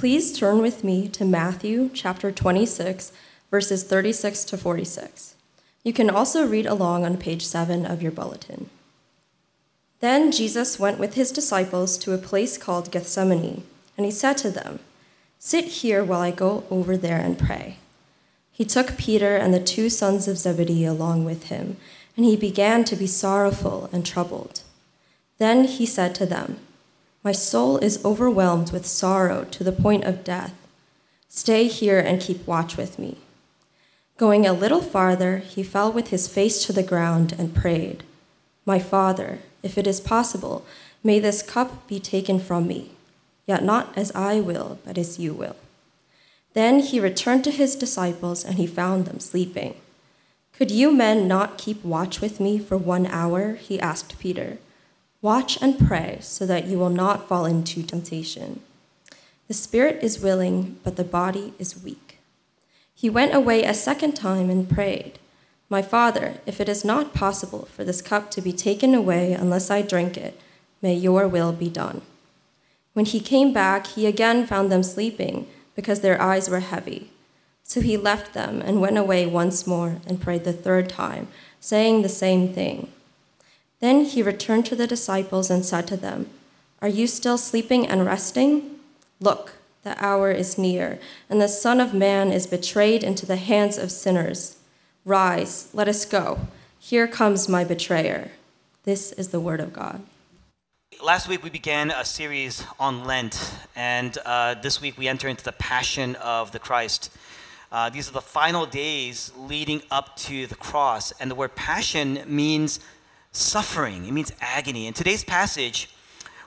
Please turn with me to Matthew chapter 26, verses 36 to 46. You can also read along on page 7 of your bulletin. Then Jesus went with his disciples to a place called Gethsemane, and he said to them, Sit here while I go over there and pray. He took Peter and the two sons of Zebedee along with him, and he began to be sorrowful and troubled. Then he said to them, My soul is overwhelmed with sorrow to the point of death. Stay here and keep watch with me. Going a little farther, he fell with his face to the ground and prayed, My Father, if it is possible, may this cup be taken from me, yet not as I will, but as you will. Then he returned to his disciples, and he found them sleeping. Could you men not keep watch with me for one hour? He asked Peter. Watch and pray so that you will not fall into temptation. The spirit is willing, but the body is weak. He went away a second time and prayed, My Father, if it is not possible for this cup to be taken away unless I drink it, may your will be done. When he came back, he again found them sleeping because their eyes were heavy. So he left them and went away once more and prayed the third time, saying the same thing. Then he returned to the disciples and said to them, Are you still sleeping and resting? Look, the hour is near, and the Son of Man is betrayed into the hands of sinners. Rise, let us go. Here comes my betrayer. This is the word of God. Last week we began a series on Lent, and uh, this week we enter into the Passion of the Christ. Uh, these are the final days leading up to the cross, and the word passion means suffering, it means agony. In today's passage,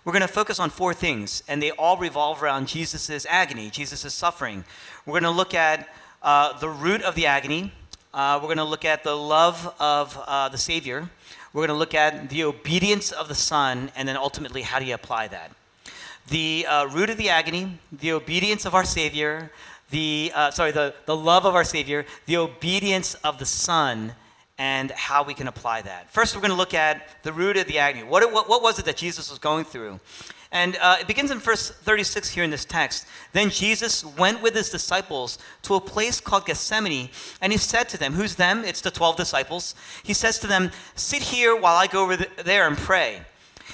we're going to focus on four things, and they all revolve around Jesus' agony, Jesus' suffering. We're going to look at uh, the root of the agony. Uh, we're going to look at the love of uh, the Savior. We're going to look at the obedience of the Son, and then ultimately, how do you apply that? The uh, root of the agony, the obedience of our Savior, the uh, sorry, the, the love of our Savior, the obedience of the Son, and how we can apply that. First, we're going to look at the root of the agony. What, what, what was it that Jesus was going through? And uh, it begins in verse 36 here in this text. Then Jesus went with his disciples to a place called Gethsemane, and he said to them, Who's them? It's the 12 disciples. He says to them, Sit here while I go over there and pray.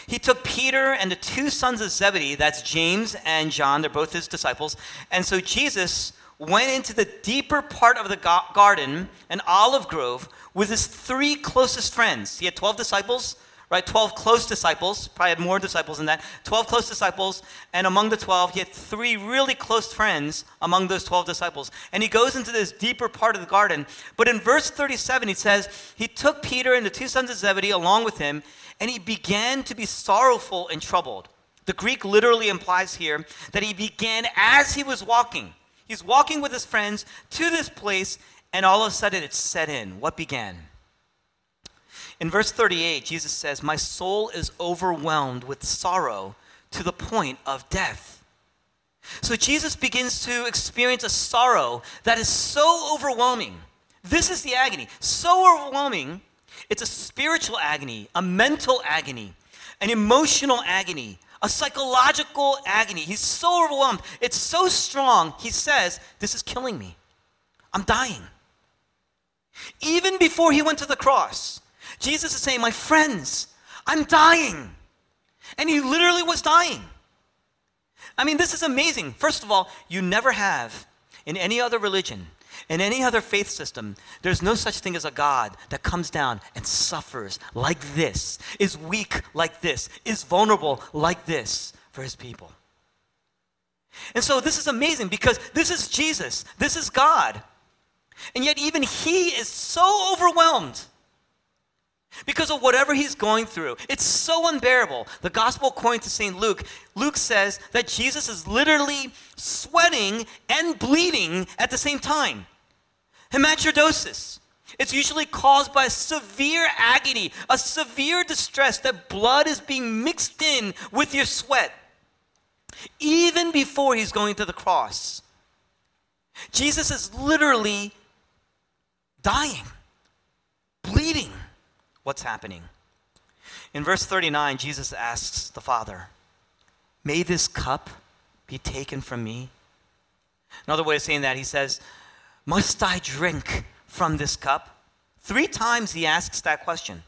He took Peter and the two sons of Zebedee, that's James and John, they're both his disciples. And so Jesus went into the deeper part of the garden, an olive grove, with his three closest friends. He had 12 disciples, right? 12 close disciples, probably had more disciples than that. 12 close disciples, and among the 12, he had three really close friends among those 12 disciples. And he goes into this deeper part of the garden. But in verse 37, he says, He took Peter and the two sons of Zebedee along with him, and he began to be sorrowful and troubled. The Greek literally implies here that he began as he was walking. He's walking with his friends to this place, and all of a sudden it set in. What began? In verse 38, Jesus says, My soul is overwhelmed with sorrow to the point of death. So Jesus begins to experience a sorrow that is so overwhelming. This is the agony, so overwhelming. It's a spiritual agony, a mental agony, an emotional agony, a psychological agony. He's so overwhelmed. It's so strong. He says, This is killing me. I'm dying. Even before he went to the cross, Jesus is saying, My friends, I'm dying. And he literally was dying. I mean, this is amazing. First of all, you never have in any other religion in any other faith system, there's no such thing as a God that comes down and suffers like this, is weak like this, is vulnerable like this for his people. And so this is amazing because this is Jesus, this is God. And yet, even he is so overwhelmed because of whatever he's going through. It's so unbearable. The gospel according to St. Luke, Luke says that Jesus is literally sweating and bleeding at the same time. Hematidrosis. It's usually caused by severe agony, a severe distress that blood is being mixed in with your sweat. Even before he's going to the cross, Jesus is literally dying, bleeding what's happening. In verse 39, Jesus asks the Father, May this cup be taken from me, Another way of saying that, he says, Must I drink from this cup? Three times he asks that question.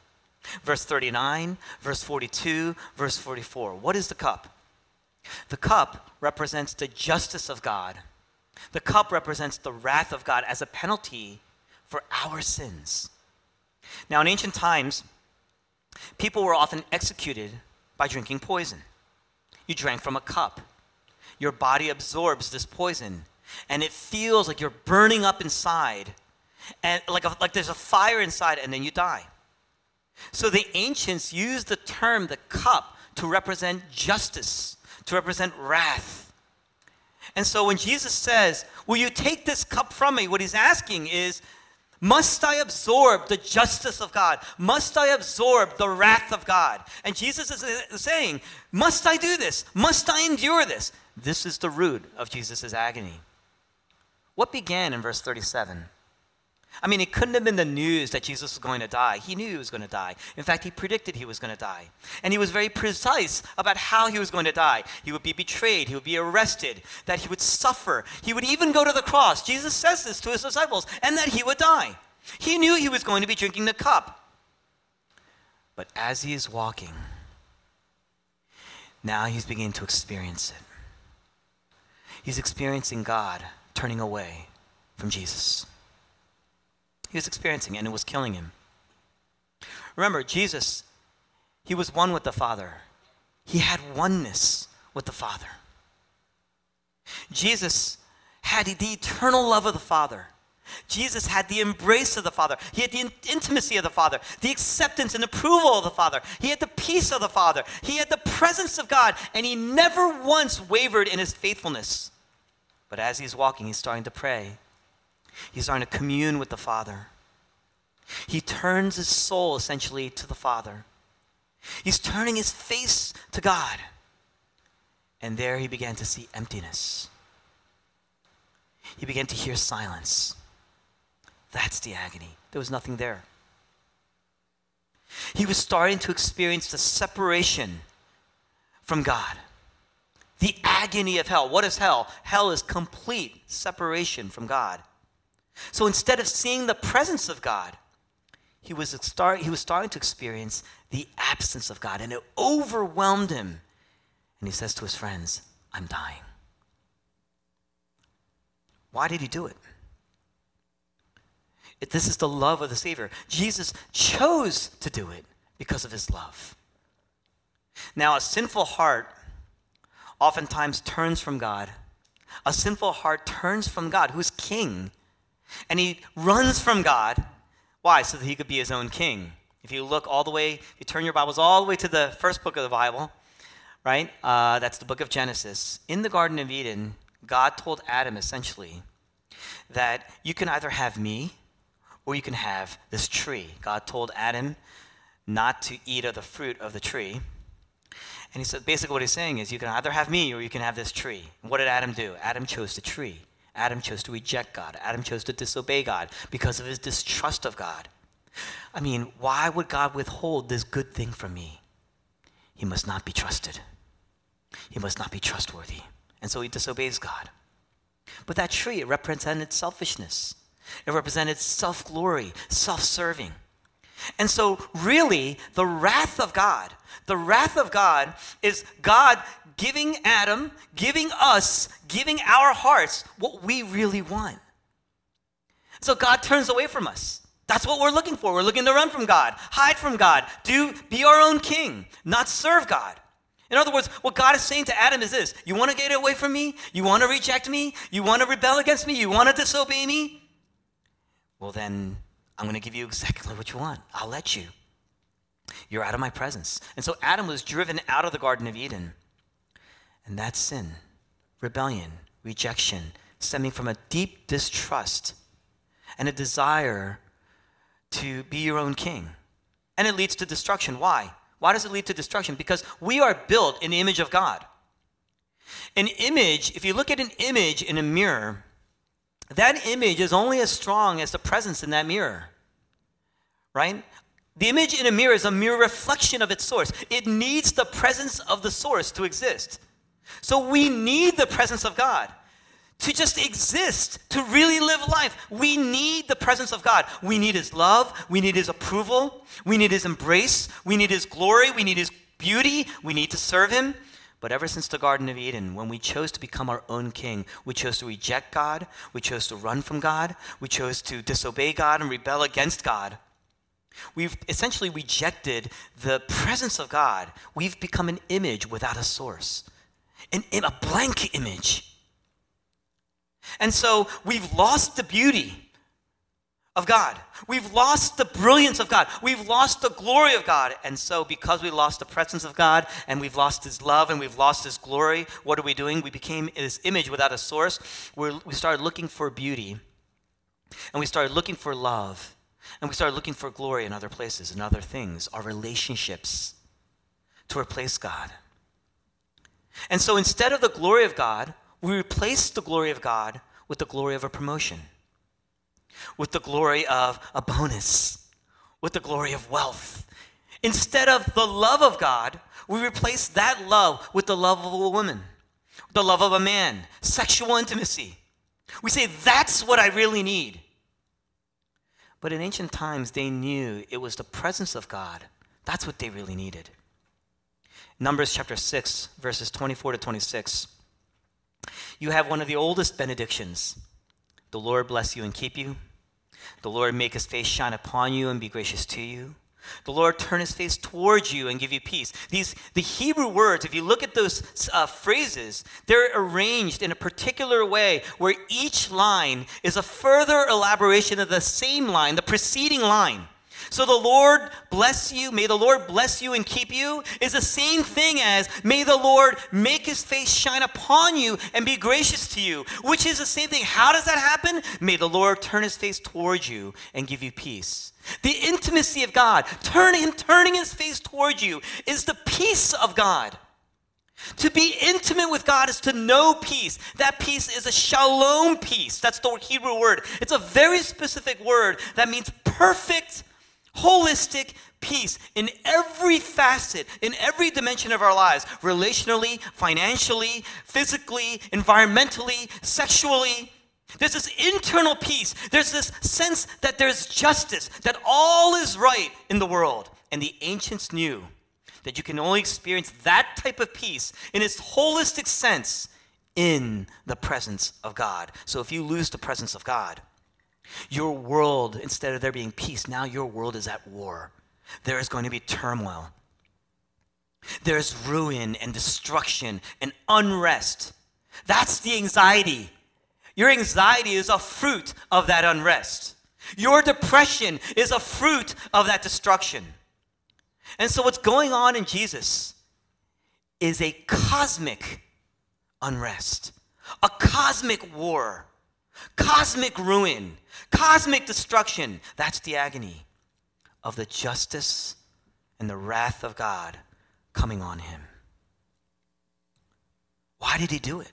Verse 39, verse 42, verse 44. What is the cup? The cup represents the justice of God. The cup represents the wrath of God as a penalty for our sins. Now, in ancient times, people were often executed by drinking poison. You drank from a cup. Your body absorbs this poison, and it feels like you're burning up inside, and like, a, like there's a fire inside, and then you die. So the ancients used the term the cup to represent justice, to represent wrath. And so when Jesus says, Will you take this cup from me? What he's asking is, Must I absorb the justice of God? Must I absorb the wrath of God? And Jesus is uh, saying, Must I do this? Must I endure this? This is the root of Jesus' agony. What began in verse 37? I mean, it couldn't have been the news that Jesus was going to die. He knew he was going to die. In fact, he predicted he was going to die. And he was very precise about how he was going to die. He would be betrayed, he would be arrested, that he would suffer. He would even go to the cross. Jesus says this to his disciples, and that he would die. He knew he was going to be drinking the cup. But as he is walking, now he's beginning to experience it. He's experiencing God turning away from Jesus he was experiencing, and it was killing him. Remember, Jesus, he was one with the Father, he had oneness with the Father. Jesus had the eternal love of the Father. Jesus had the embrace of the Father. He had the intimacy of the Father, the acceptance and approval of the Father. He had the peace of the Father. He had the presence of God, and he never once wavered in his faithfulness. But as he's walking, he's starting to pray. He's starting to commune with the Father. He turns his soul essentially to the Father. He's turning his face to God. And there he began to see emptiness. He began to hear silence. That's the agony. There was nothing there. He was starting to experience the separation from God. The agony of hell. What is hell? Hell is complete separation from God. So instead of seeing the presence of God, he was, start, he was starting to experience the absence of God, and it overwhelmed him. And he says to his friends, I'm dying. Why did he do it? This is the love of the Savior. Jesus chose to do it because of his love. Now, a sinful heart oftentimes turns from God. A sinful heart turns from God, who's king, and he runs from God why? So that he could be his own king. If you look all the way, if you turn your Bibles all the way to the first book of the Bible, right? Uh, that's the book of Genesis. In the Garden of Eden, God told Adam essentially that you can either have me or you can have this tree. God told Adam not to eat of the fruit of the tree. And he said, basically, what he's saying is, you can either have me or you can have this tree. What did Adam do? Adam chose the tree. Adam chose to reject God. Adam chose to disobey God because of his distrust of God. I mean, why would God withhold this good thing from me? He must not be trusted. He must not be trustworthy. And so he disobeys God. But that tree, it represented selfishness. It represented self glory, self serving. And so, really, the wrath of God, the wrath of God is God giving Adam, giving us, giving our hearts what we really want. So God turns away from us. That's what we're looking for. We're looking to run from God, hide from God, do be our own king, not serve God. In other words, what God is saying to Adam is this You want to get away from me? You want to reject me? You want to rebel against me? You want to disobey me? Well, then I'm going to give you exactly what you want. I'll let you. You're out of my presence. And so Adam was driven out of the Garden of Eden. And that's sin, rebellion, rejection, stemming from a deep distrust and a desire to be your own king. And it leads to destruction. Why? Why does it lead to destruction? Because we are built in the image of God. An image, if you look at an image in a mirror, that image is only as strong as the presence in that mirror. Right? The image in a mirror is a mere reflection of its source. It needs the presence of the source to exist. So we need the presence of God to just exist, to really live life. We need the presence of God. We need His love. We need His approval. We need His embrace. We need His glory. We need His beauty. We need to serve Him. But ever since the Garden of Eden, when we chose to become our own king, we chose to reject God, we chose to run from God, we chose to disobey God and rebel against God. We've essentially rejected the presence of God. We've become an image without a source, an, a blank image. And so we've lost the beauty of God. We've lost the brilliance of God. We've lost the glory of God. And so, because we lost the presence of God and we've lost His love and we've lost His glory, what are we doing? We became this image without a source. We're, we started looking for beauty and we started looking for love and we started looking for glory in other places and other things, our relationships, to replace God. And so, instead of the glory of God, we replace the glory of God with the glory of a promotion, with the glory of a bonus, with the glory of wealth. Instead of the love of God, we replace that love with the love of a woman, the love of a man, sexual intimacy. We say, that's what I really need. But in ancient times, they knew it was the presence of God. That's what they really needed. Numbers chapter 6, verses 24 to 26 you have one of the oldest benedictions. The Lord bless you and keep you. The Lord make his face shine upon you and be gracious to you. The Lord turn his face towards you and give you peace. These, the Hebrew words, if you look at those uh, phrases, they're arranged in a particular way where each line is a further elaboration of the same line, the preceding line. So the Lord bless you, may the Lord bless you and keep you is the same thing as may the Lord make his face shine upon you and be gracious to you, which is the same thing. How does that happen? May the Lord turn his face towards you and give you peace. The intimacy of God, turning him turning his face towards you is the peace of God. To be intimate with God is to know peace. That peace is a shalom peace. That's the Hebrew word. It's a very specific word that means perfect holistic peace in every facet, in every dimension of our lives relationally, financially, physically, environmentally, sexually. There's this internal peace. There's this sense that there's justice, that all is right in the world. And the ancients knew that you can only experience that type of peace in its holistic sense in the presence of God. So if you lose the presence of God, your world, instead of there being peace, now your world is at war. There is going to be turmoil. There's ruin and destruction and unrest. That's the anxiety. Your anxiety is a fruit of that unrest. Your depression is a fruit of that destruction. And so, what's going on in Jesus is a cosmic unrest, a cosmic war, cosmic ruin, cosmic destruction. That's the agony of the justice and the wrath of God coming on him. Why did he do it?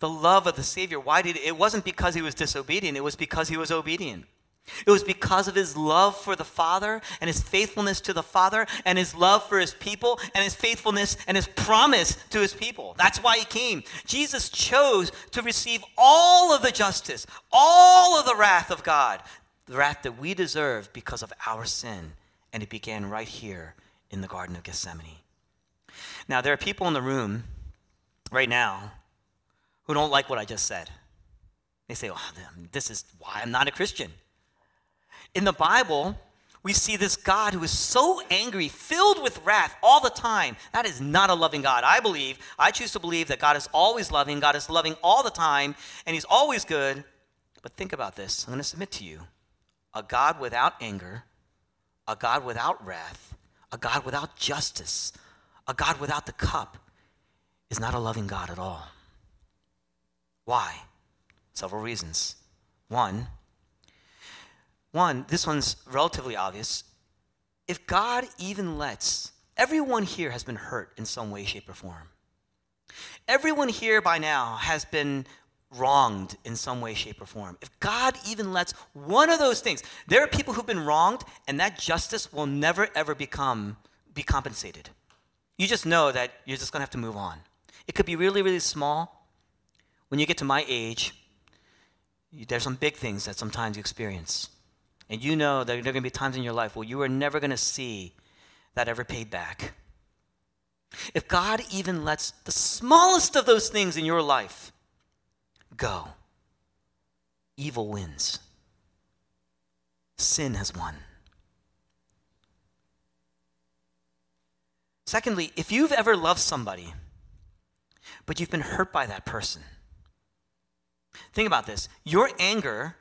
The love of the Savior, why did it? Wasn't because he was disobedient, it was because he was obedient. It was because of his love for the Father and his faithfulness to the Father and his love for his people and his faithfulness and his promise to his people. That's why he came. Jesus chose to receive all of the justice, all of the wrath of God, the wrath that we deserve because of our sin. And it began right here in the Garden of Gethsemane. Now, there are people in the room right now who don't like what I just said. They say, oh, this is why I'm not a Christian in the Bible, we see this God who is so angry, filled with wrath all the time. That is not a loving God. I believe, I choose to believe that God is always loving, God is loving all the time, and He's always good. But think about this. I'm going to submit to you a God without anger, a God without wrath, a God without justice, a God without the cup is not a loving God at all. Why? Several reasons. One, one, this one's relatively obvious. If God even lets, everyone here has been hurt in some way, shape, or form. Everyone here by now has been wronged in some way, shape, or form. If God even lets one of those things, there are people who've been wronged, and that justice will never ever become be compensated. You just know that you're just gonna have to move on. It could be really, really small. When you get to my age, there's some big things that sometimes you experience. And you know that there are going to be times in your life where you are never going to see that ever paid back. If God even lets the smallest of those things in your life go, evil wins. Sin has won. Secondly, if you've ever loved somebody, but you've been hurt by that person, think about this. Your anger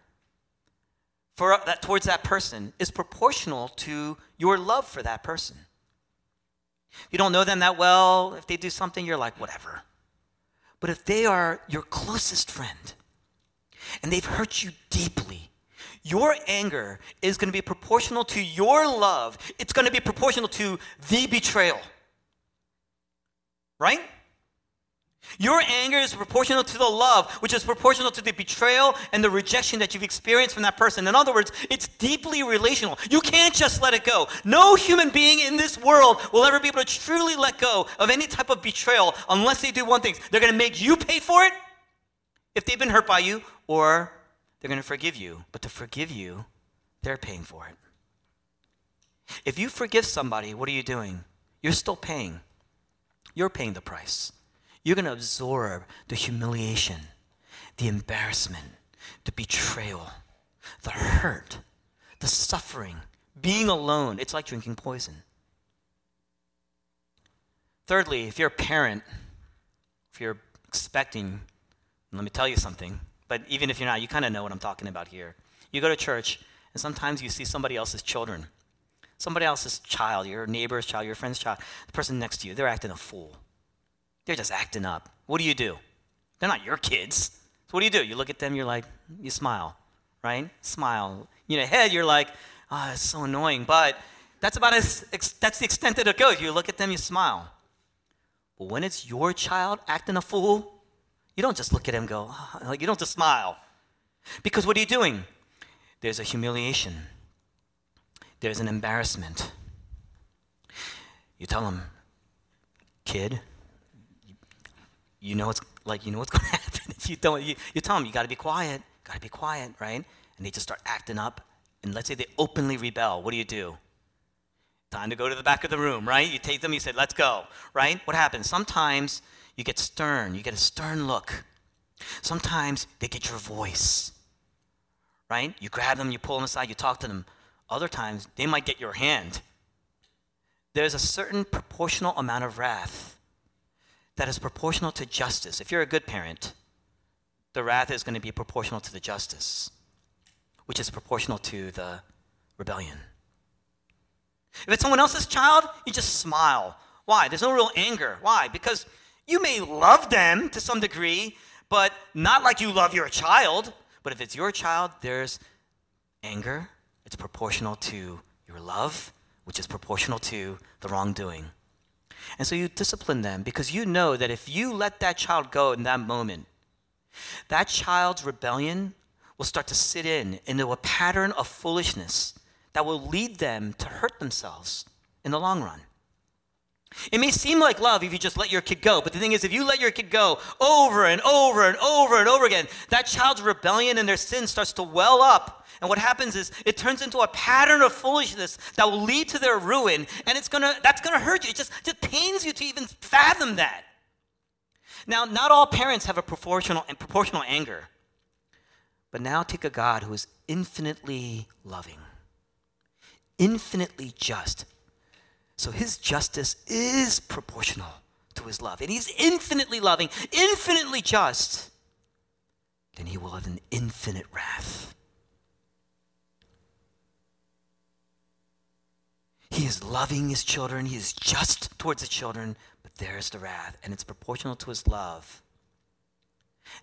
for uh, that towards that person is proportional to your love for that person. If you don't know them that well, if they do something, you're like, whatever. But if they are your closest friend and they've hurt you deeply, your anger is going to be proportional to your love. It's going to be proportional to the betrayal. Right? Your anger is proportional to the love, which is proportional to the betrayal and the rejection that you've experienced from that person. In other words, it's deeply relational. You can't just let it go. No human being in this world will ever be able to truly let go of any type of betrayal unless they do one thing. They're going to make you pay for it if they've been hurt by you, or they're going to forgive you. But to forgive you, they're paying for it. If you forgive somebody, what are you doing? You're still paying. You're paying the price. You're going to absorb the humiliation, the embarrassment, the betrayal, the hurt, the suffering, being alone. It's like drinking poison. Thirdly, if you're a parent, if you're expecting, let me tell you something, but even if you're not, you kind of know what I'm talking about here. You go to church, and sometimes you see somebody else's children, somebody else's child, your neighbor's child, your friend's child, the person next to you, they're acting a fool. They're just acting up. What do you do? They're not your kids. So what do you do? You look at them, you're like, you smile, right? Smile. You know, head, you're like, oh, it's so annoying. But that's about as, that's the extent that it goes. You look at them, you smile. But when it's your child acting a fool, you don't just look at him go, oh, like you don't just smile. Because what are you doing? There's a humiliation. There's an embarrassment. You tell him, kid, you know what's like you know what's going to happen if you don't you, you tell them you got to be quiet got to be quiet right? And they just start acting up and let's say they openly rebel what do you do? Time to go to the back of the room right? You take them you say let's go right? What happens? Sometimes you get stern you get a stern look. Sometimes they get your voice right? You grab them you pull them aside you talk to them. Other times they might get your hand. There's a certain proportional amount of wrath that is proportional to justice. If you're a good parent, the wrath is going to be proportional to the justice, which is proportional to the rebellion. If it's someone else's child, you just smile. Why? There's no real anger. Why? Because you may love them to some degree, but not like you love your child. But if it's your child, there's anger. It's proportional to your love, which is proportional to the wrongdoing. And so you discipline them because you know that if you let that child go in that moment, that child's rebellion will start to sit in into a pattern of foolishness that will lead them to hurt themselves in the long run. It may seem like love if you just let your kid go, but the thing is, if you let your kid go over and over and over and over again, that child's rebellion and their sin starts to well up and what happens is it turns into a pattern of foolishness that will lead to their ruin, and it's gonna that's gonna hurt you. It just, just pains you to even fathom that. Now, not all parents have a proportional and proportional anger. But now take a God who is infinitely loving, infinitely just. So his justice is proportional to his love. And he's infinitely loving, infinitely just. Then he will have an infinite wrath. He is loving his children, he is just towards the children, but there's the wrath, and it's proportional to his love.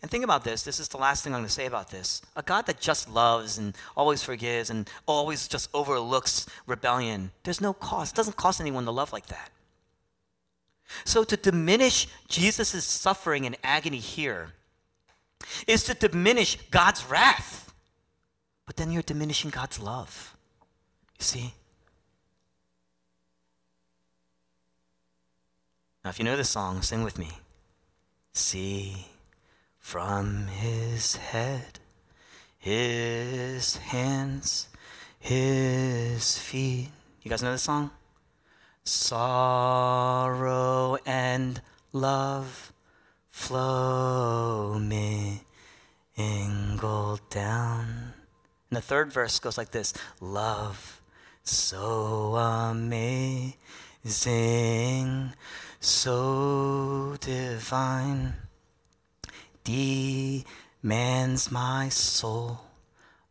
And think about this. This is the last thing I'm going to say about this. A God that just loves and always forgives and always just overlooks rebellion, there's no cost. It doesn't cost anyone to love like that. So to diminish Jesus' suffering and agony here is to diminish God's wrath. But then you're diminishing God's love. You see? Now, if you know this song, sing with me. See from his head, his hands, his feet. You guys know this song? Sorrow and love flow me mingled down. And the third verse goes like this Love so amazing, so divine, demands my soul,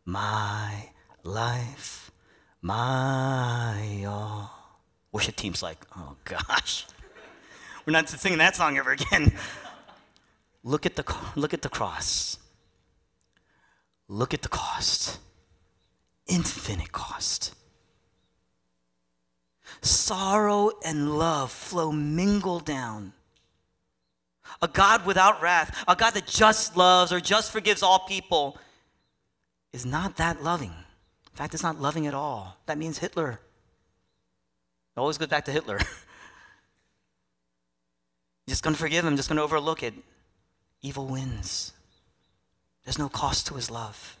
my life, my all. Worship team's like, oh gosh, we're not singing that song ever again. look at the look at the cross. Look at the cost. Infinite cost. Sorrow and love flow mingle down. A God without wrath, a God that just loves or just forgives all people, is not that loving. In fact, it's not loving at all. That means Hitler. It always goes back to Hitler. just going to forgive him, just going to overlook it. Evil wins. There's no cost to his love.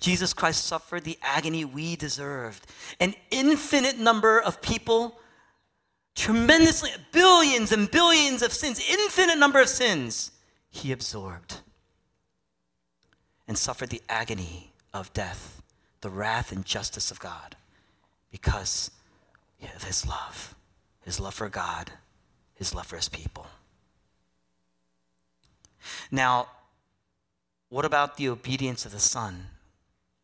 Jesus Christ suffered the agony we deserved. An infinite number of people, tremendously, billions and billions of sins, infinite number of sins, he absorbed and suffered the agony of death, the wrath and justice of God because of his love, his love for God, his love for his people. Now, what about the obedience of the Son?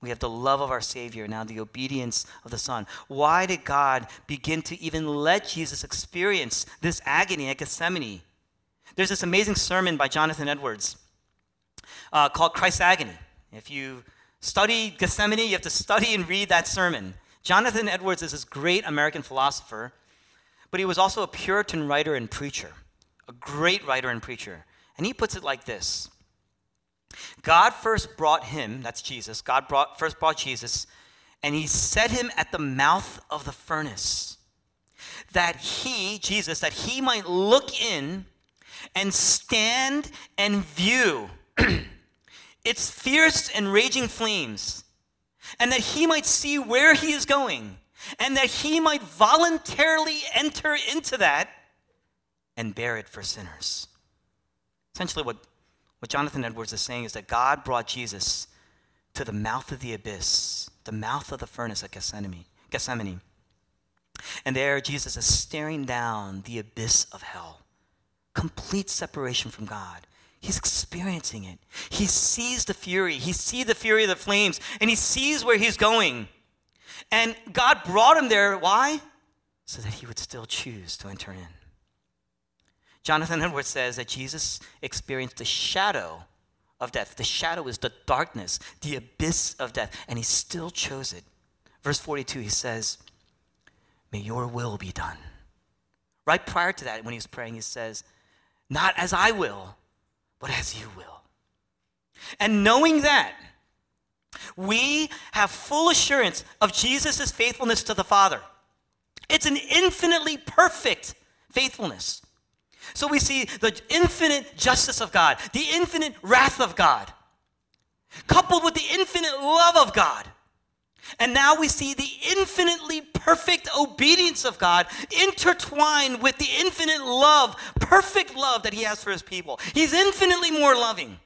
We have the love of our Savior, now the obedience of the Son. Why did God begin to even let Jesus experience this agony at Gethsemane? There's this amazing sermon by Jonathan Edwards uh, called Christ's Agony. If you study Gethsemane, you have to study and read that sermon. Jonathan Edwards is this great American philosopher, but he was also a Puritan writer and preacher, a great writer and preacher. And he puts it like this God first brought him, that's Jesus, God brought, first brought Jesus, and he set him at the mouth of the furnace, that he, Jesus, that he might look in and stand and view its fierce and raging flames, and that he might see where he is going, and that he might voluntarily enter into that and bear it for sinners. Essentially, what, what Jonathan Edwards is saying is that God brought Jesus to the mouth of the abyss, the mouth of the furnace at Gethsemane. Gethsemane. And there, Jesus is staring down the abyss of hell, complete separation from God. He's experiencing it. He sees the fury. He sees the fury of the flames, and he sees where he's going. And God brought him there. Why? So that he would still choose to enter in. Jonathan Edwards says that Jesus experienced the shadow of death. The shadow is the darkness, the abyss of death, and he still chose it. Verse 42, he says, May your will be done. Right prior to that, when he was praying, he says, Not as I will, but as you will. And knowing that, we have full assurance of Jesus' faithfulness to the Father. It's an infinitely perfect faithfulness. So we see the infinite justice of God, the infinite wrath of God, coupled with the infinite love of God. And now we see the infinitely perfect obedience of God intertwined with the infinite love, perfect love that He has for His people. He's infinitely more loving.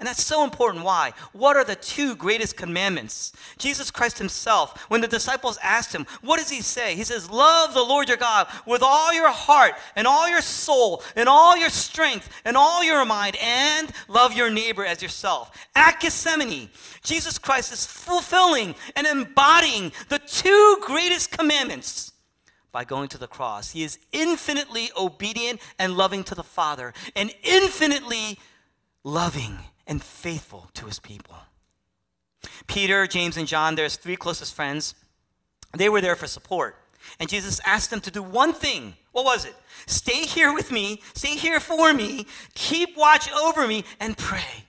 And that's so important. Why? What are the two greatest commandments? Jesus Christ himself, when the disciples asked him, what does he say? He says, Love the Lord your God with all your heart and all your soul and all your strength and all your mind, and love your neighbor as yourself. At Gethsemane, Jesus Christ is fulfilling and embodying the two greatest commandments by going to the cross. He is infinitely obedient and loving to the Father, and infinitely loving and faithful to his people. Peter, James, and John, their three closest friends, they were there for support. And Jesus asked them to do one thing. What was it? Stay here with me, stay here for me, keep watch over me, and pray.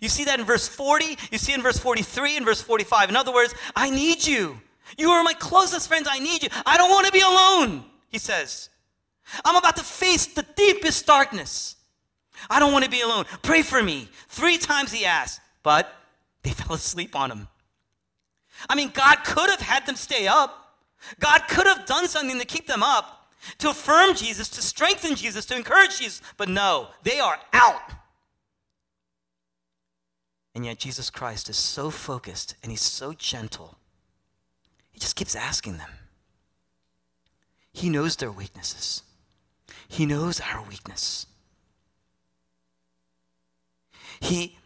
You see that in verse 40, you see in verse 43 and verse 45. In other words, I need you. You are my closest friends. I need you. I don't want to be alone, he says. I'm about to face the deepest darkness. I don't want to be alone. Pray for me. Three times he asked, but they fell asleep on him. I mean, God could have had them stay up. God could have done something to keep them up, to affirm Jesus, to strengthen Jesus, to encourage Jesus, but no, they are out. And yet, Jesus Christ is so focused and he's so gentle. He just keeps asking them. He knows their weaknesses, he knows our weakness. He,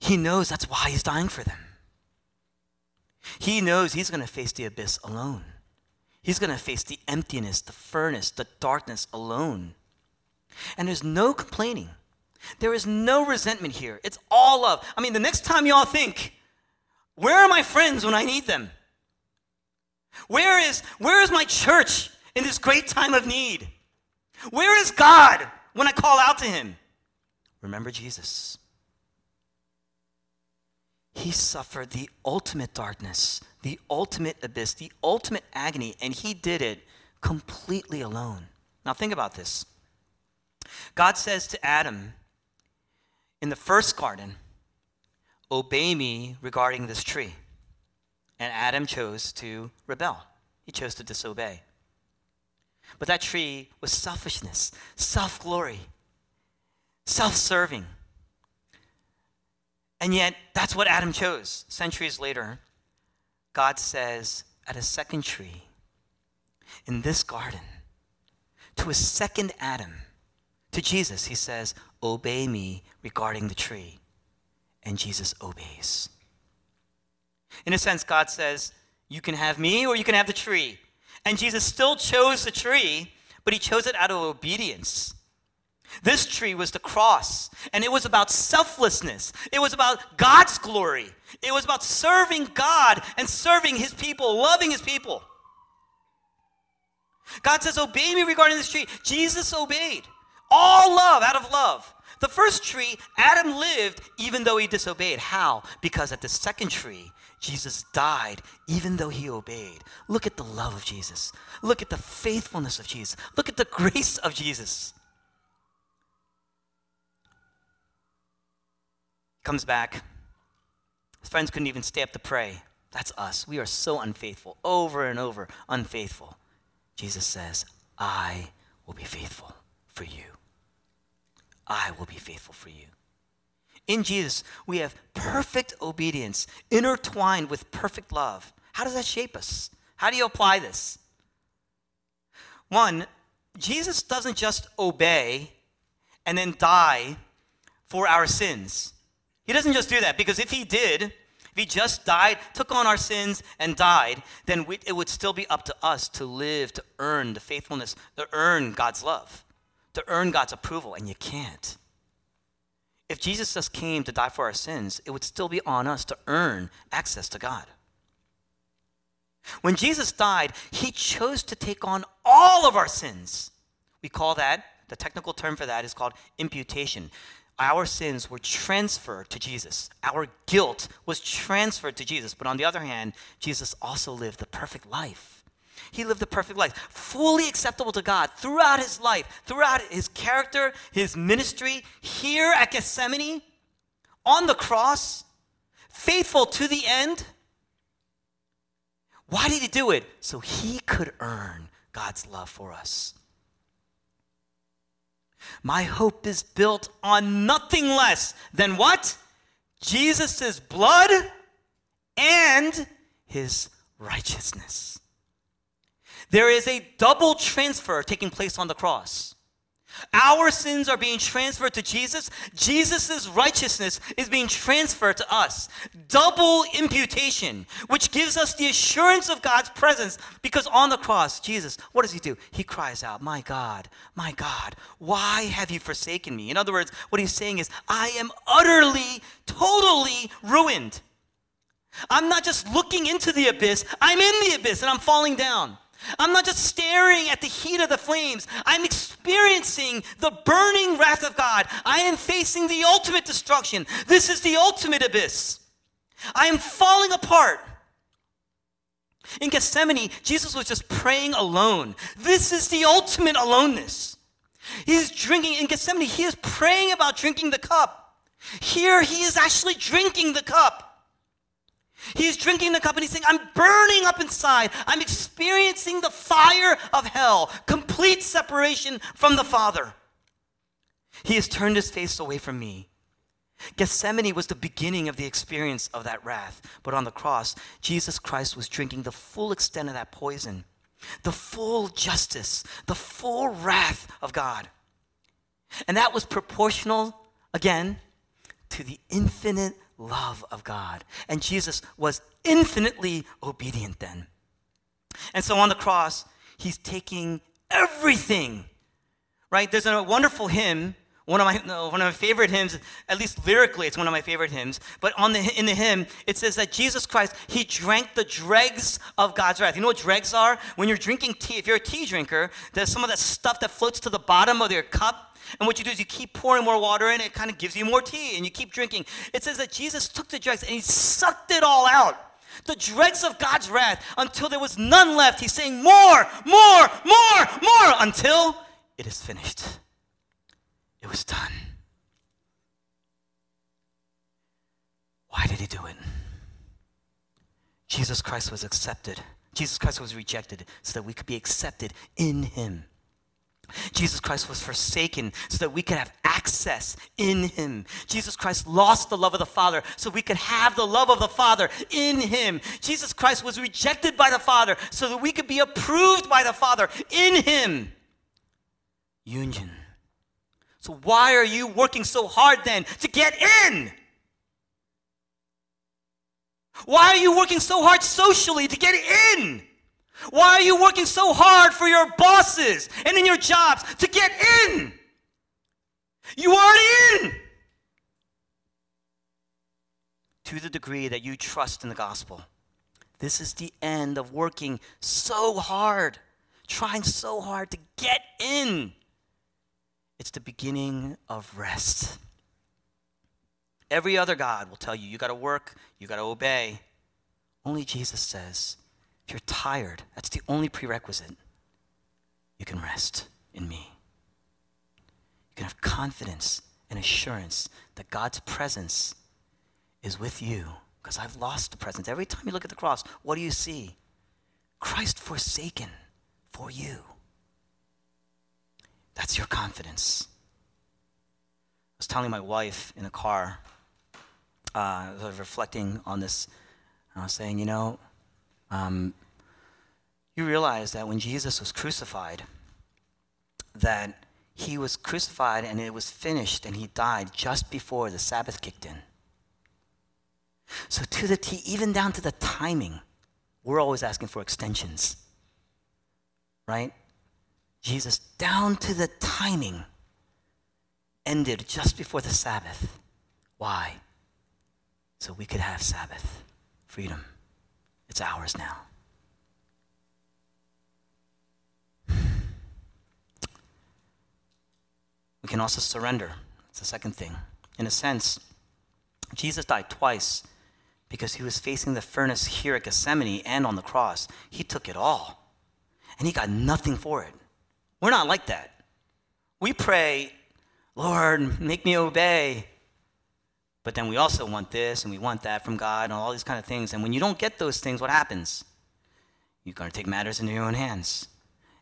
he knows that's why he's dying for them. He knows he's going to face the abyss alone. He's going to face the emptiness, the furnace, the darkness alone. And there's no complaining. There is no resentment here. It's all love. I mean, the next time y'all think, where are my friends when I need them? Where is, where is my church in this great time of need? Where is God when I call out to him? Remember Jesus. He suffered the ultimate darkness, the ultimate abyss, the ultimate agony, and he did it completely alone. Now, think about this. God says to Adam in the first garden, Obey me regarding this tree. And Adam chose to rebel, he chose to disobey. But that tree was selfishness, self glory, self serving. And yet, that's what Adam chose. Centuries later, God says at a second tree in this garden to a second Adam, to Jesus, he says, Obey me regarding the tree. And Jesus obeys. In a sense, God says, You can have me or you can have the tree. And Jesus still chose the tree, but he chose it out of obedience. This tree was the cross, and it was about selflessness. It was about God's glory. It was about serving God and serving his people, loving his people. God says, Obey me regarding this tree. Jesus obeyed. All love out of love. The first tree, Adam lived even though he disobeyed. How? Because at the second tree, Jesus died even though he obeyed. Look at the love of Jesus. Look at the faithfulness of Jesus. Look at the grace of Jesus. Comes back. His friends couldn't even stay up to pray. That's us. We are so unfaithful, over and over unfaithful. Jesus says, I will be faithful for you. I will be faithful for you. In Jesus, we have perfect obedience intertwined with perfect love. How does that shape us? How do you apply this? One, Jesus doesn't just obey and then die for our sins. He doesn't just do that because if he did, if he just died, took on our sins, and died, then we, it would still be up to us to live, to earn the faithfulness, to earn God's love, to earn God's approval, and you can't. If Jesus just came to die for our sins, it would still be on us to earn access to God. When Jesus died, he chose to take on all of our sins. We call that, the technical term for that is called imputation. Our sins were transferred to Jesus. Our guilt was transferred to Jesus. But on the other hand, Jesus also lived the perfect life. He lived the perfect life, fully acceptable to God throughout his life, throughout his character, his ministry, here at Gethsemane, on the cross, faithful to the end. Why did he do it? So he could earn God's love for us. My hope is built on nothing less than what? Jesus' blood and his righteousness. There is a double transfer taking place on the cross. Our sins are being transferred to Jesus. Jesus' righteousness is being transferred to us. Double imputation, which gives us the assurance of God's presence because on the cross, Jesus, what does he do? He cries out, My God, my God, why have you forsaken me? In other words, what he's saying is, I am utterly, totally ruined. I'm not just looking into the abyss, I'm in the abyss and I'm falling down. I'm not just staring at the heat of the flames. I'm experiencing the burning wrath of God. I am facing the ultimate destruction. This is the ultimate abyss. I am falling apart. In Gethsemane, Jesus was just praying alone. This is the ultimate aloneness. He's drinking in Gethsemane. He is praying about drinking the cup. Here, he is actually drinking the cup. He's drinking the cup and he's saying, I'm burning up inside. I'm experiencing the fire of hell, complete separation from the Father. He has turned his face away from me. Gethsemane was the beginning of the experience of that wrath. But on the cross, Jesus Christ was drinking the full extent of that poison, the full justice, the full wrath of God. And that was proportional, again, to the infinite love of God. And Jesus was infinitely obedient then. And so on the cross, he's taking everything, right? There's a wonderful hymn. One of, my, one of my favorite hymns, at least lyrically, it's one of my favorite hymns. But on the, in the hymn, it says that Jesus Christ, he drank the dregs of God's wrath. You know what dregs are? When you're drinking tea, if you're a tea drinker, there's some of that stuff that floats to the bottom of your cup and what you do is you keep pouring more water in, it kind of gives you more tea, and you keep drinking. It says that Jesus took the dregs and he sucked it all out. The dregs of God's wrath until there was none left. He's saying, More, more, more, more, until it is finished. It was done. Why did he do it? Jesus Christ was accepted. Jesus Christ was rejected so that we could be accepted in him. Jesus Christ was forsaken so that we could have access in him. Jesus Christ lost the love of the Father so we could have the love of the Father in him. Jesus Christ was rejected by the Father so that we could be approved by the Father in him. Union. So, why are you working so hard then to get in? Why are you working so hard socially to get in? Why are you working so hard for your bosses and in your jobs to get in? You already in. To the degree that you trust in the gospel. This is the end of working so hard, trying so hard to get in. It's the beginning of rest. Every other God will tell you, you got to work, you got to obey. Only Jesus says, if you're tired, that's the only prerequisite. You can rest in me. You can have confidence and assurance that God's presence is with you because I've lost the presence. Every time you look at the cross, what do you see? Christ forsaken for you. That's your confidence. I was telling my wife in the car, uh, reflecting on this. I was saying, you know, um, you realize that when Jesus was crucified, that he was crucified and it was finished and he died just before the Sabbath kicked in. So, to the T, even down to the timing, we're always asking for extensions, right? Jesus, down to the timing, ended just before the Sabbath. Why? So we could have Sabbath freedom. It's ours now. We can also surrender. That's the second thing. In a sense, Jesus died twice because he was facing the furnace here at Gethsemane and on the cross. He took it all, and he got nothing for it. We're not like that. We pray, Lord, make me obey. But then we also want this and we want that from God and all these kind of things. And when you don't get those things, what happens? You're going to take matters into your own hands.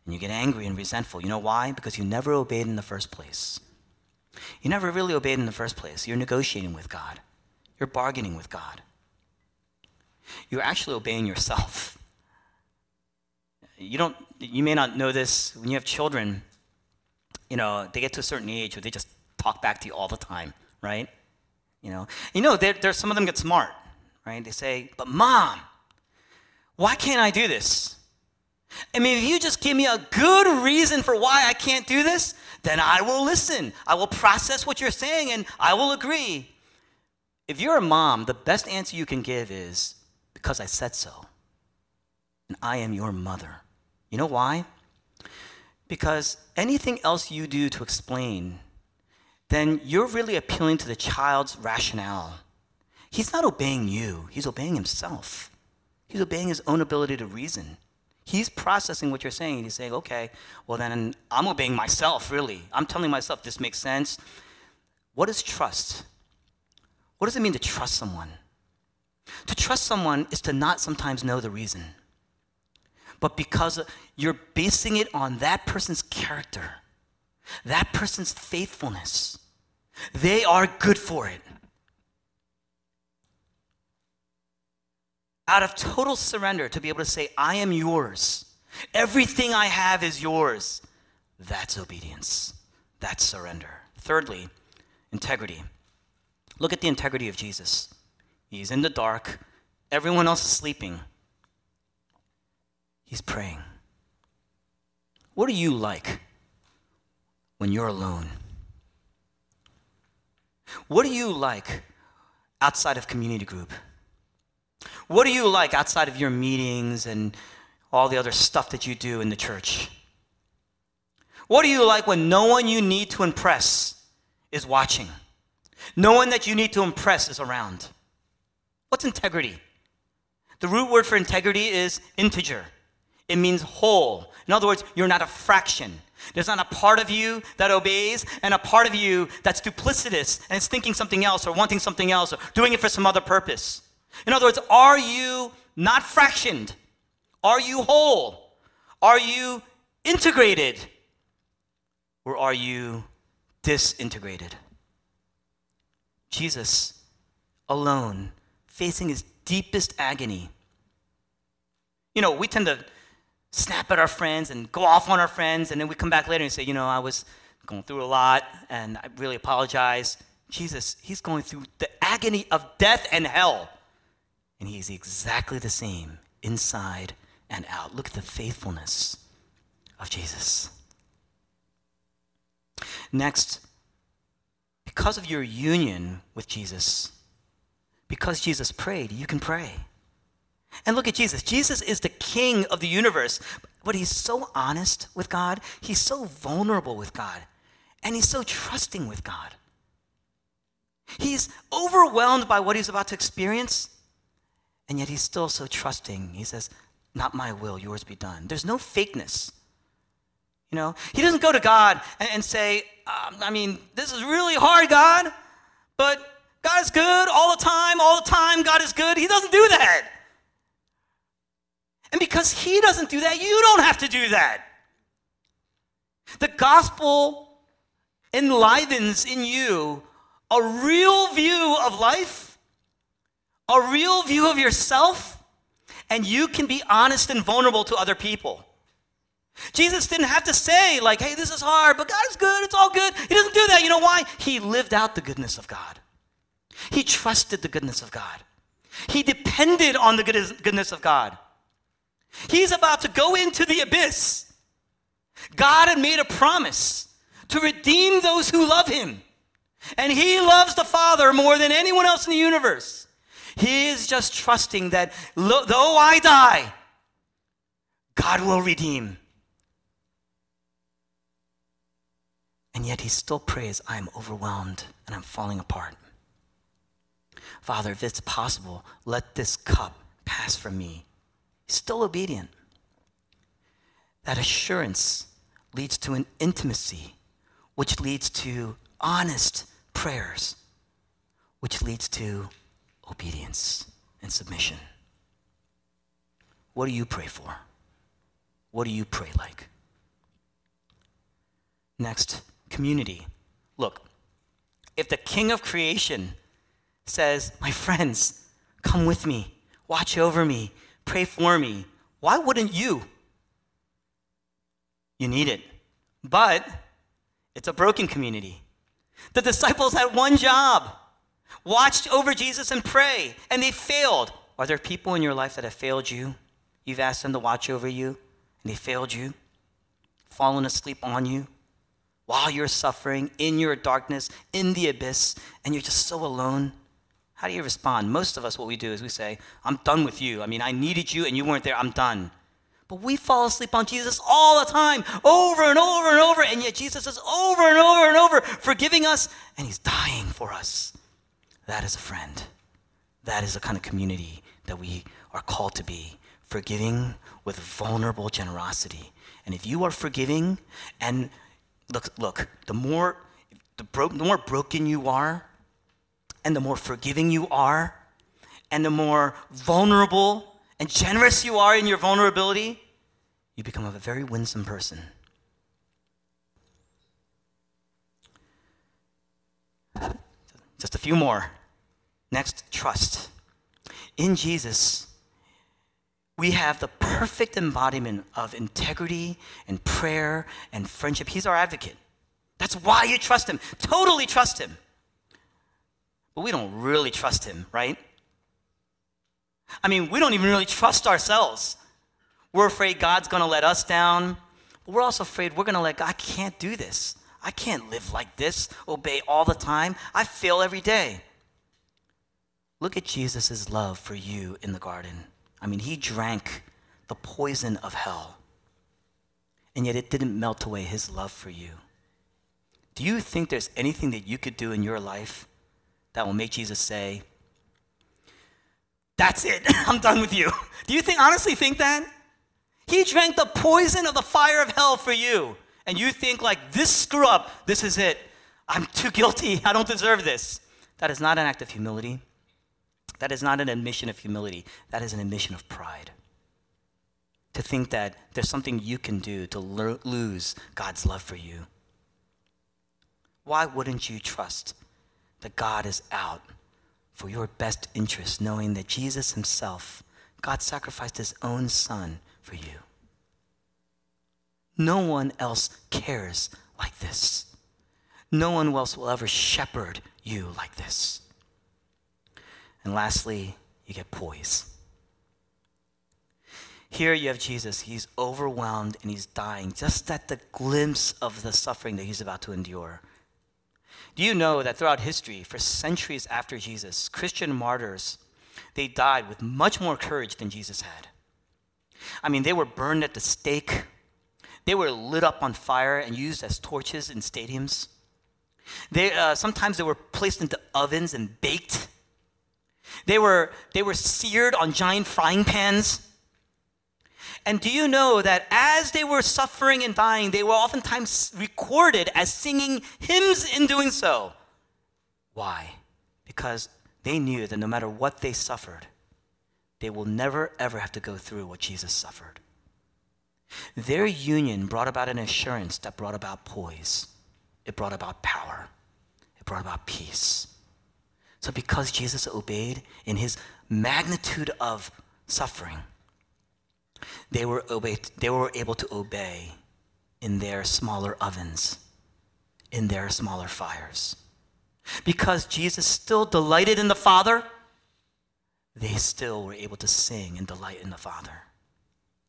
And you get angry and resentful. You know why? Because you never obeyed in the first place. You never really obeyed in the first place. You're negotiating with God, you're bargaining with God. You're actually obeying yourself. You don't you may not know this when you have children, you know, they get to a certain age where they just talk back to you all the time, right? You know, you know, there's some of them get smart, right? They say, "But mom, why can't I do this?" I mean, if you just give me a good reason for why I can't do this, then I will listen. I will process what you're saying and I will agree. If you're a mom, the best answer you can give is because I said so. And I am your mother. You know why? Because anything else you do to explain then you're really appealing to the child's rationale. He's not obeying you, he's obeying himself. He's obeying his own ability to reason. He's processing what you're saying. He's saying, okay, well, then I'm obeying myself, really. I'm telling myself this makes sense. What is trust? What does it mean to trust someone? To trust someone is to not sometimes know the reason, but because you're basing it on that person's character, that person's faithfulness. They are good for it. Out of total surrender to be able to say, I am yours. Everything I have is yours. That's obedience. That's surrender. Thirdly, integrity. Look at the integrity of Jesus. He's in the dark, everyone else is sleeping. He's praying. What are you like when you're alone? What are you like outside of community group? What are you like outside of your meetings and all the other stuff that you do in the church? What are you like when no one you need to impress is watching? No one that you need to impress is around? What's integrity? The root word for integrity is integer. It means whole. In other words, you're not a fraction. There's not a part of you that obeys and a part of you that's duplicitous and is thinking something else or wanting something else or doing it for some other purpose. In other words, are you not fractioned? Are you whole? Are you integrated? Or are you disintegrated? Jesus, alone, facing his deepest agony. You know, we tend to snap at our friends and go off on our friends, and then we come back later and say, you know, I was going through a lot and I really apologize. Jesus, he's going through the agony of death and hell. And he's exactly the same inside and out. Look at the faithfulness of Jesus. Next, because of your union with Jesus, because Jesus prayed, you can pray. And look at Jesus. Jesus is the king of the universe, but he's so honest with God. He's so vulnerable with God. And he's so trusting with God. He's overwhelmed by what he's about to experience, and yet he's still so trusting. He says, Not my will, yours be done. There's no fakeness. You know, he doesn't go to God and, say, um, I mean, this is really hard, God, but God is good all the time, all the time, God is good. He doesn't do that. And because he doesn't do that, you don't have to do that. The gospel enlivens in you a real view of life, a real view of yourself, and you can be honest and vulnerable to other people. Jesus didn't have to say, like, hey, this is hard, but God is good, it's all good. He doesn't do that. You know why? He lived out the goodness of God. He trusted the goodness of God. He depended on the goodness of God. He's about to go into the abyss. God had made a promise to redeem those who love him. And he loves the Father more than anyone else in the universe. He is just trusting that though I die, God will redeem. And yet he still prays, I am overwhelmed and I'm falling apart. Father, if it's possible, let this cup pass from me still obedient. That assurance leads to an intimacy, which leads to honest prayers, which leads to obedience and submission. What do you pray for? What do you pray like? Next, community. Look, if the king of creation says, My friends, come with me, watch over me, pray for me. Why wouldn't you? You need it. But it's a broken community. The disciples had one job watched over Jesus and pray, and they failed. Are there people in your life that have failed you? You've asked them to watch over you, and they failed you, fallen asleep on you while you're suffering in your darkness, in the abyss, and you're just so alone. How do you respond? Most of us, what we do is we say, I'm done with you. I mean, I needed you and you weren't there. I'm done. But we fall asleep on Jesus all the time, over and over and over. And yet Jesus is over and over and over forgiving us, and he's dying for us. That is a friend. That is the kind of community that we are called to be forgiving with vulnerable generosity. And if you are forgiving and look, look, the more the, bro- the more broken you are, and the more forgiving you are, and the more vulnerable and generous you are in your vulnerability, you become a very winsome person. Just a few more. Next, trust. In Jesus, we have the perfect embodiment of integrity and prayer and friendship. He's our advocate. That's why you trust him. Totally trust him. But we don't really trust him, right? I mean, we don't even really trust ourselves. We're afraid God's going to let us down. But we're also afraid we're going to let God, I can't do this. I can't live like this, obey all the time. I fail every day. Look at Jesus' love for you in the garden. I mean, he drank the poison of hell, and yet it didn't melt away his love for you. Do you think there's anything that you could do in your life that will make Jesus say, That's it, I'm done with you? Do you think, honestly think that? He drank the poison of the fire of hell for you, and you think, like, this screw up, this is it. I'm too guilty, I don't deserve this. That is not an act of humility. That is not an admission of humility, that is an admission of pride. To think that there's something you can do to lo- lose God's love for you. Why wouldn't you trust that God is out for your best interest, knowing that Jesus Himself, God sacrificed His own Son for you? No one else cares like this. No one else will ever shepherd you like this. And lastly, you get poise. Here you have Jesus. He's overwhelmed and he's dying just at the glimpse of the suffering that he's about to endure. Do you know that throughout history, for centuries after Jesus, Christian martyrs, they died with much more courage than Jesus had? I mean, they were burned at the stake, they were lit up on fire and used as torches in stadiums. They, uh, sometimes they were placed into ovens and baked. They were, they were seared on giant frying pans. And do you know that as they were suffering and dying, they were oftentimes recorded as singing hymns in doing so? Why? Because they knew that no matter what they suffered, they will never ever have to go through what Jesus suffered. Their union brought about an assurance that brought about poise, it brought about power, it brought about peace. So, because Jesus obeyed in his magnitude of suffering, they were, they were able to obey in their smaller ovens, in their smaller fires. Because Jesus still delighted in the Father, they still were able to sing and delight in the Father.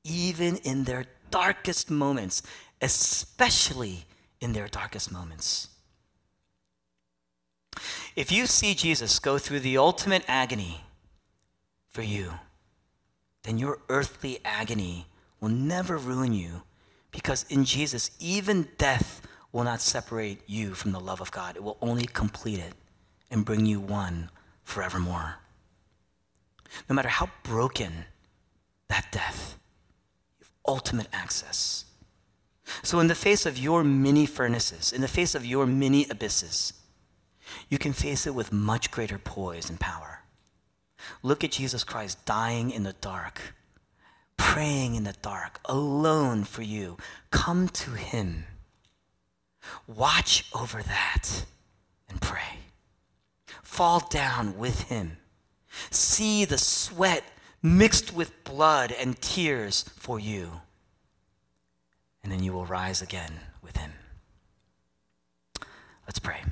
Even in their darkest moments, especially in their darkest moments. If you see Jesus go through the ultimate agony for you, then your earthly agony will never ruin you because in Jesus, even death will not separate you from the love of God. It will only complete it and bring you one forevermore. No matter how broken that death, you have ultimate access. So, in the face of your many furnaces, in the face of your many abysses, you can face it with much greater poise and power. Look at Jesus Christ dying in the dark, praying in the dark, alone for you. Come to him. Watch over that and pray. Fall down with him. See the sweat mixed with blood and tears for you. And then you will rise again with him. Let's pray.